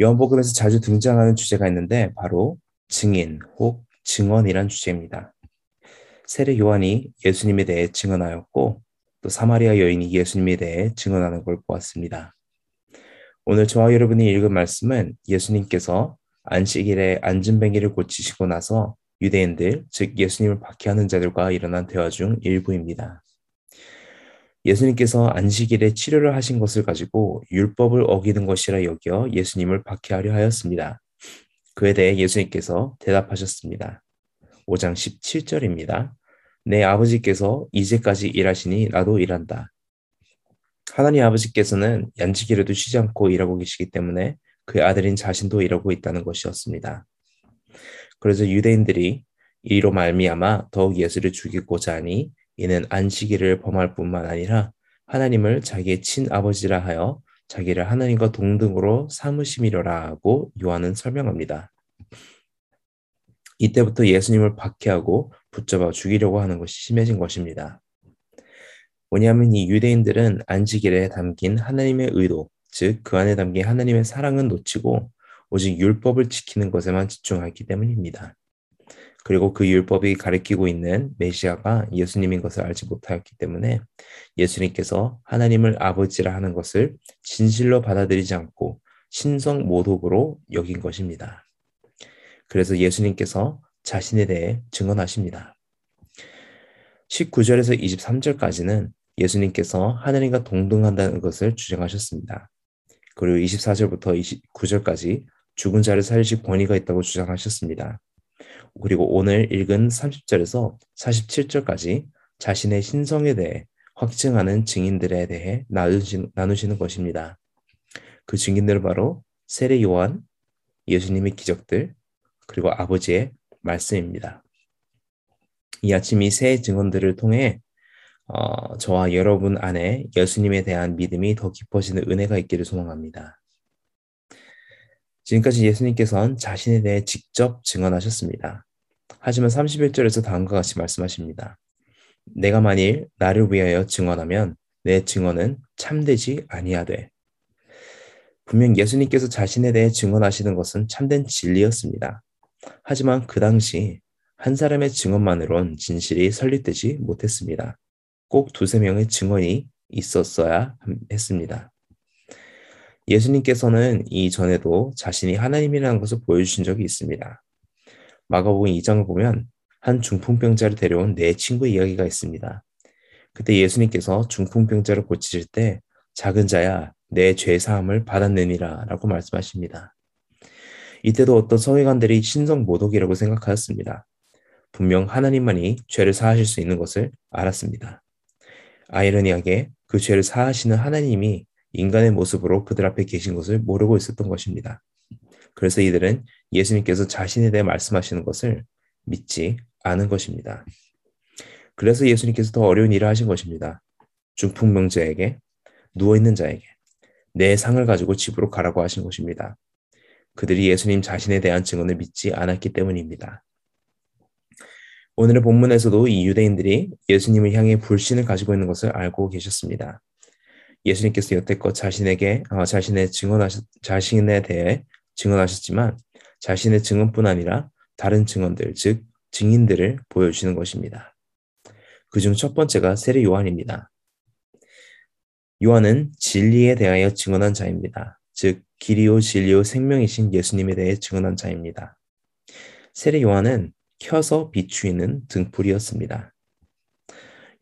요한복음에서 자주 등장하는 주제가 있는데 바로 증인 혹 증언이란 주제입니다. 세례 요한이 예수님에 대해 증언하였고 또 사마리아 여인이 예수님에 대해 증언하는 걸 보았습니다. 오늘 저와 여러분이 읽은 말씀은 예수님께서 안식일에 안진뱅이를 고치시고 나서 유대인들, 즉 예수님을 박해하는 자들과 일어난 대화 중 일부입니다. 예수님께서 안식일에 치료를 하신 것을 가지고 율법을 어기는 것이라 여겨 예수님을 박해하려 하였습니다. 그에 대해 예수님께서 대답하셨습니다. 5장 17절입니다. 내 아버지께서 이제까지 일하시니 나도 일한다. 하나님 아버지께서는 안식일에도 쉬지 않고 일하고 계시기 때문에 그의 아들인 자신도 일하고 있다는 것이었습니다. 그래서 유대인들이 이로 말미암아 더욱 예수를 죽이고자 하니 이는 안식일을 범할 뿐만 아니라 하나님을 자기의 친아버지라 하여 자기를 하나님과 동등으로 삼으심이려라 하고 요한은 설명합니다. 이때부터 예수님을 박해하고 붙잡아 죽이려고 하는 것이 심해진 것입니다. 뭐냐면 이 유대인들은 안식일에 담긴 하나님의 의도, 즉 그 안에 담긴 하나님의 사랑은 놓치고 오직 율법을 지키는 것에만 집중하기 때문입니다. 그리고 그 율법이 가리키고 있는 메시아가 예수님인 것을 알지 못하였기 때문에 예수님께서 하나님을 아버지라 하는 것을 진실로 받아들이지 않고 신성 모독으로 여긴 것입니다. 그래서 예수님께서 자신에 대해 증언하십니다. 19절에서 23절까지는 예수님께서 하나님과 동등한다는 것을 주장하셨습니다. 그리고 24절부터 29절까지 죽은 자를 살리실 권위가 있다고 주장하셨습니다. 그리고 오늘 읽은 30절에서 47절까지 자신의 신성에 대해 확증하는 증인들에 대해 나누시는 것입니다. 그 증인들은 바로 세례 요한, 예수님의 기적들, 그리고 아버지의 말씀입니다. 이 아침 이 세 증언들을 통해 어, 저와 여러분 안에 예수님에 대한 믿음이 더 깊어지는 은혜가 있기를 소망합니다. 지금까지 예수님께서는 자신에 대해 직접 증언하셨습니다. 하지만 31절에서 다음과 같이 말씀하십니다. 내가 만일 나를 위하여 증언하면 내 증언은 참되지 아니하되. 분명 예수님께서 자신에 대해 증언하시는 것은 참된 진리였습니다. 하지만 그 당시 한 사람의 증언만으론 진실이 설립되지 못했습니다. 꼭 두세 명의 증언이 있었어야 했습니다. 예수님께서는 이전에도 자신이 하나님이라는 것을 보여주신 적이 있습니다. 마가복음 2장을 보면 한 중풍병자를 데려온 네 친구 이야기가 있습니다. 그때 예수님께서 중풍병자를 고치실 때 작은 자야 내 죄 사함을 받았느니라 라고 말씀하십니다. 이때도 어떤 서기관들이 신성 모독이라고 생각하였습니다. 분명 하나님만이 죄를 사하실 수 있는 것을 알았습니다. 아이러니하게 그 죄를 사하시는 하나님이 인간의 모습으로 그들 앞에 계신 것을 모르고 있었던 것입니다. 그래서 이들은 예수님께서 자신에 대해 말씀하시는 것을 믿지 않은 것입니다. 그래서 예수님께서 더 어려운 일을 하신 것입니다. 중풍명자에게 누워있는 자에게 내 상을 가지고 집으로 가라고 하신 것입니다. 그들이 예수님 자신에 대한 증언을 믿지 않았기 때문입니다. 오늘의 본문에서도 이 유대인들이 예수님을 향해 불신을 가지고 있는 것을 알고 계셨습니다. 예수님께서 여태껏 자신에게 어, 자신의 증언하셨 자신에 대해 증언하셨지만 자신의 증언뿐 아니라 다른 증언들 즉 증인들을 보여주시는 것입니다. 그중 첫 번째가 세례 요한입니다. 요한은 진리에 대하여 증언한 자입니다. 즉 길이요 진리요 생명이신 예수님에 대해 증언한 자입니다. 세례 요한은 켜서 비추이는 등불이었습니다.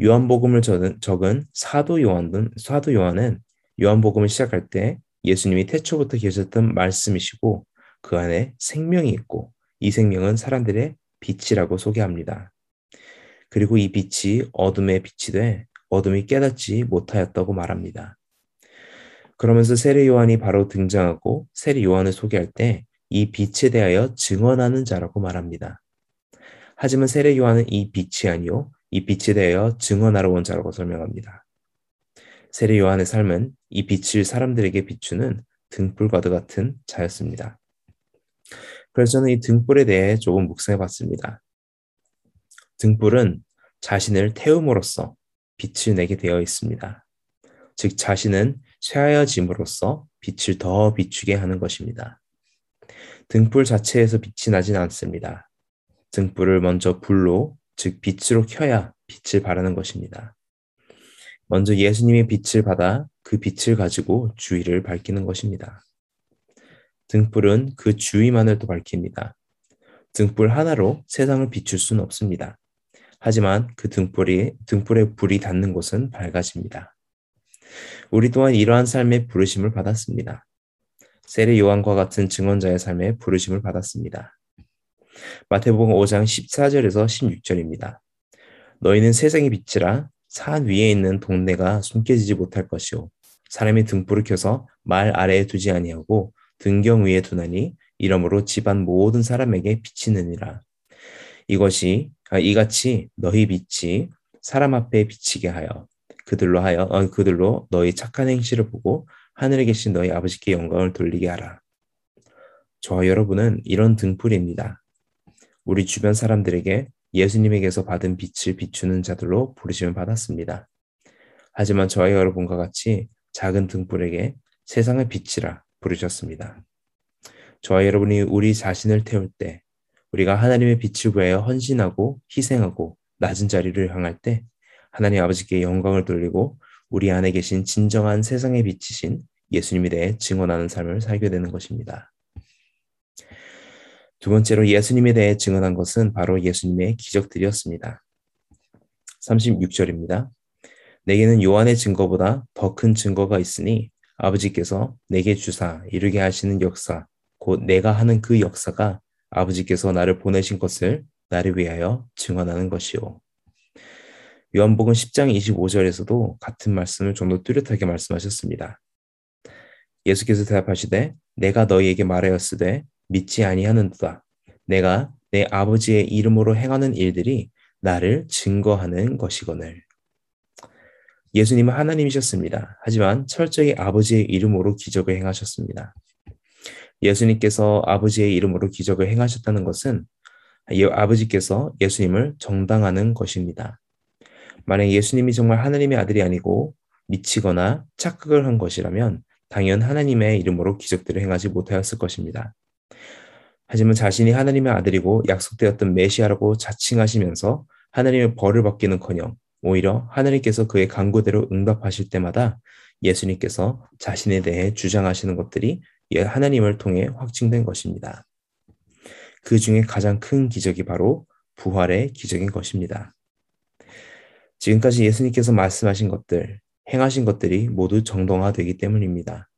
요한복음을 적은 사도 요한은 사도 요한은 요한복음을 시작할 때 예수님이 태초부터 계셨던 말씀이시고 그 안에 생명이 있고 이 생명은 사람들의 빛이라고 소개합니다. 그리고 이 빛이 어둠의 빛이 돼 어둠이 깨닫지 못하였다고 말합니다. 그러면서 세례 요한이 바로 등장하고 세례 요한을 소개할 때 이 빛에 대하여 증언하는 자라고 말합니다. 하지만 세례 요한은 이 빛이 아니요 이 빛에 대하여 증언하러 온 자라고 설명합니다. 세례 요한의 삶은 이 빛을 사람들에게 비추는 등불과도 같은 자였습니다. 그래서 저는 이 등불에 대해 조금 묵상해 봤습니다. 등불은 자신을 태움으로써 빛을 내게 되어 있습니다. 즉 자신은 쇠하여짐으로써 빛을 더 비추게 하는 것입니다. 등불 자체에서 빛이 나진 않습니다. 등불을 먼저 불로, 즉 빛으로 켜야 빛을 발하는 것입니다. 먼저 예수님의 빛을 받아 그 빛을 가지고 주위를 밝히는 것입니다. 등불은 그 주위만을 또 밝힙니다. 등불 하나로 세상을 비출 수는 없습니다. 하지만 그 등불이 등불에 불이 닿는 곳은 밝아집니다. 우리 또한 이러한 삶의 부르심을 받았습니다. 세례 요한과 같은 증언자의 삶에 부르심을 받았습니다. 마태복음 5장 14절에서 16절입니다. 너희는 세상의 빛이라 산 위에 있는 동네가 숨겨지지 못할 것이요 사람이 등불을 켜서 말 아래에 두지 아니하고 등경 위에 두나니 이러므로 집안 모든 사람에게 비치느니라. 이것이 아, 이같이 너희 빛이 사람 앞에 비치게 하여 그들로 하여 어, 그들로 너희 착한 행실을 보고 하늘에 계신 너희 아버지께 영광을 돌리게 하라. 저와 여러분은 이런 등불입니다. 우리 주변 사람들에게 예수님에게서 받은 빛을 비추는 자들로 부르심을 받았습니다. 하지만 저와 여러분과 같이 작은 등불에게 세상의 빛이라 부르셨습니다. 저와 여러분이 우리 자신을 태울 때 우리가 하나님의 빛을 위하여 헌신하고 희생하고 낮은 자리를 향할 때 하나님 아버지께 영광을 돌리고 우리 안에 계신 진정한 세상의 빛이신 예수님에 대해 증언하는 삶을 살게 되는 것입니다. 두 번째로 예수님에 대해 증언한 것은 바로 예수님의 기적들이었습니다. 36절입니다. 내게는 요한의 증거보다 더 큰 증거가 있으니 아버지께서 내게 주사 이르게 하시는 역사, 곧 내가 하는 그 역사가 아버지께서 나를 보내신 것을 나를 위하여 증언하는 것이요. 요한복음 10장 25절에서도 같은 말씀을 좀 더 뚜렷하게 말씀하셨습니다. 예수께서 대답하시되 내가 너희에게 말하였으되 믿지 아니하는도다. 내가 내 아버지의 이름으로 행하는 일들이 나를 증거하는 것이거늘. 예수님은 하나님이셨습니다. 하지만 철저히 아버지의 이름으로 기적을 행하셨습니다. 예수님께서 아버지의 이름으로 기적을 행하셨다는 것은 아버지께서 예수님을 정당하는 것입니다. 만약 예수님이 정말 하나님의 아들이 아니고 미치거나 착각을 한 것이라면 당연 하나님의 이름으로 기적들을 행하지 못하였을 것입니다. 하지만 자신이 하나님의 아들이고 약속되었던 메시아라고 자칭하시면서 하나님의 벌을 받기는커녕 오히려 하나님께서 그의 간구대로 응답하실 때마다 예수님께서 자신에 대해 주장하시는 것들이 하나님을 통해 확증된 것입니다. 그 중에 가장 큰 기적이 바로 부활의 기적인 것입니다. 지금까지 예수님께서 말씀하신 것들, 행하신 것들이 모두 정당화되기 때문입니다.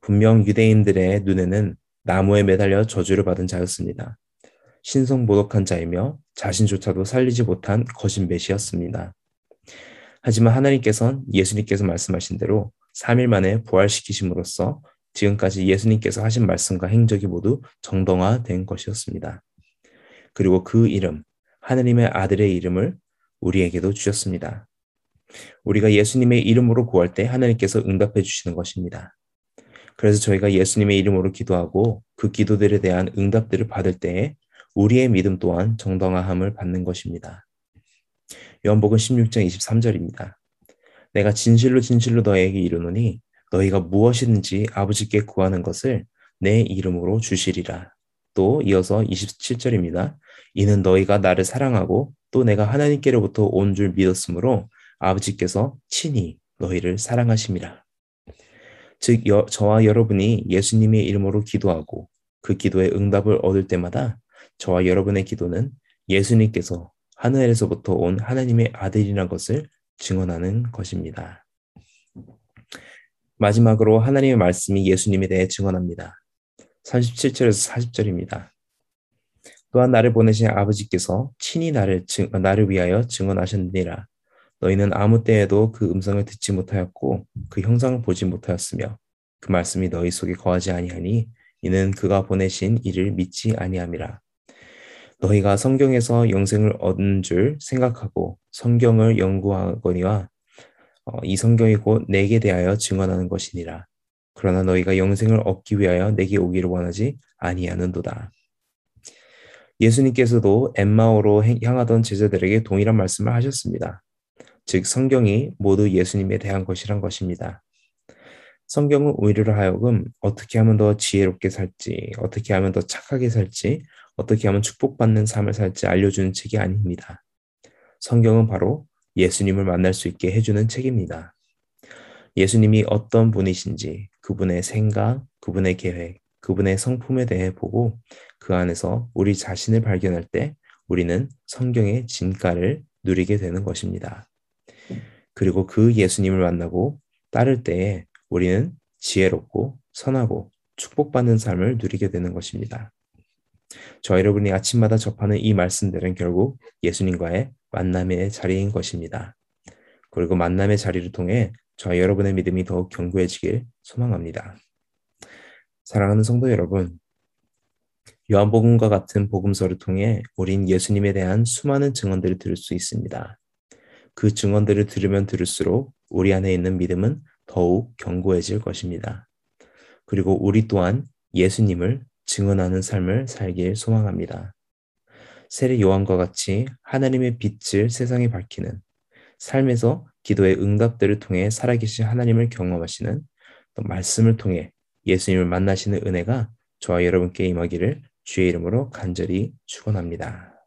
분명 유대인들의 눈에는 나무에 매달려 저주를 받은 자였습니다. 신성모독한 자이며 자신조차도 살리지 못한 거짓 메시였습니다. 하지만 하나님께서는 예수님께서 말씀하신 대로 3일 만에 부활시키심으로써 지금까지 예수님께서 하신 말씀과 행적이 모두 정당화된 것이었습니다. 그리고 그 이름, 하나님의 아들의 이름을 우리에게도 주셨습니다. 우리가 예수님의 이름으로 구할 때 하나님께서 응답해 주시는 것입니다. 그래서 저희가 예수님의 이름으로 기도하고 그 기도들에 대한 응답들을 받을 때에 우리의 믿음 또한 정당화함을 받는 것입니다. 요한복음 16장 23절입니다. 내가 진실로 진실로 너에게 이르노니 너희가 무엇이든지 아버지께 구하는 것을 내 이름으로 주시리라. 또 이어서 27절입니다. 이는 너희가 나를 사랑하고 또 내가 하나님께로부터 온 줄 믿었으므로 아버지께서 친히 너희를 사랑하심이라. 즉 여, 저와 여러분이 예수님의 이름으로 기도하고 그 기도에 응답을 얻을 때마다 저와 여러분의 기도는 예수님께서 하늘에서부터 온 하나님의 아들이라는 것을 증언하는 것입니다. 마지막으로 하나님의 말씀이 예수님에 대해 증언합니다. 37절에서 40절입니다. 또한 나를 보내신 아버지께서 친히 나를 증, 나를 위하여 증언하셨느니라. 너희는 아무 때에도 그 음성을 듣지 못하였고 그 형상을 보지 못하였으며 그 말씀이 너희 속에 거하지 아니하니 이는 그가 보내신 이를 믿지 아니함이라. 너희가 성경에서 영생을 얻은 줄 생각하고 성경을 연구하거니와 어, 이 성경이 곧 내게 대하여 증언하는 것이니라. 그러나 너희가 영생을 얻기 위하여 내게 오기를 원하지 아니하는도다. 예수님께서도 엠마오로 향하던 제자들에게 동일한 말씀을 하셨습니다. 즉 성경이 모두 예수님에 대한 것이란 것입니다. 성경은 우리를 하여금 어떻게 하면 더 지혜롭게 살지, 어떻게 하면 더 착하게 살지, 어떻게 하면 축복받는 삶을 살지 알려주는 책이 아닙니다. 성경은 바로 예수님을 만날 수 있게 해주는 책입니다. 예수님이 어떤 분이신지, 그분의 생각, 그분의 계획, 그분의 성품에 대해 보고 그 안에서 우리 자신을 발견할 때 우리는 성경의 진가를 누리게 되는 것입니다. 그리고 그 예수님을 만나고 따를 때에 우리는 지혜롭고 선하고 축복받는 삶을 누리게 되는 것입니다. 저 여러분이 아침마다 접하는 이 말씀들은 결국 예수님과의 만남의 자리인 것입니다. 그리고 만남의 자리를 통해 저 여러분의 믿음이 더욱 견고해지길 소망합니다. 사랑하는 성도 여러분, 요한복음과 같은 복음서를 통해 우린 예수님에 대한 수많은 증언들을 들을 수 있습니다. 그 증언들을 들으면 들을수록 우리 안에 있는 믿음은 더욱 견고해질 것입니다. 그리고 우리 또한 예수님을 증언하는 삶을 살길 소망합니다. 세례 요한과 같이 하나님의 빛을 세상에 밝히는 삶에서 기도의 응답들을 통해 살아계신 하나님을 경험하시는 또 말씀을 통해 예수님을 만나시는 은혜가 저와 여러분께 임하기를 주의 이름으로 간절히 축원합니다.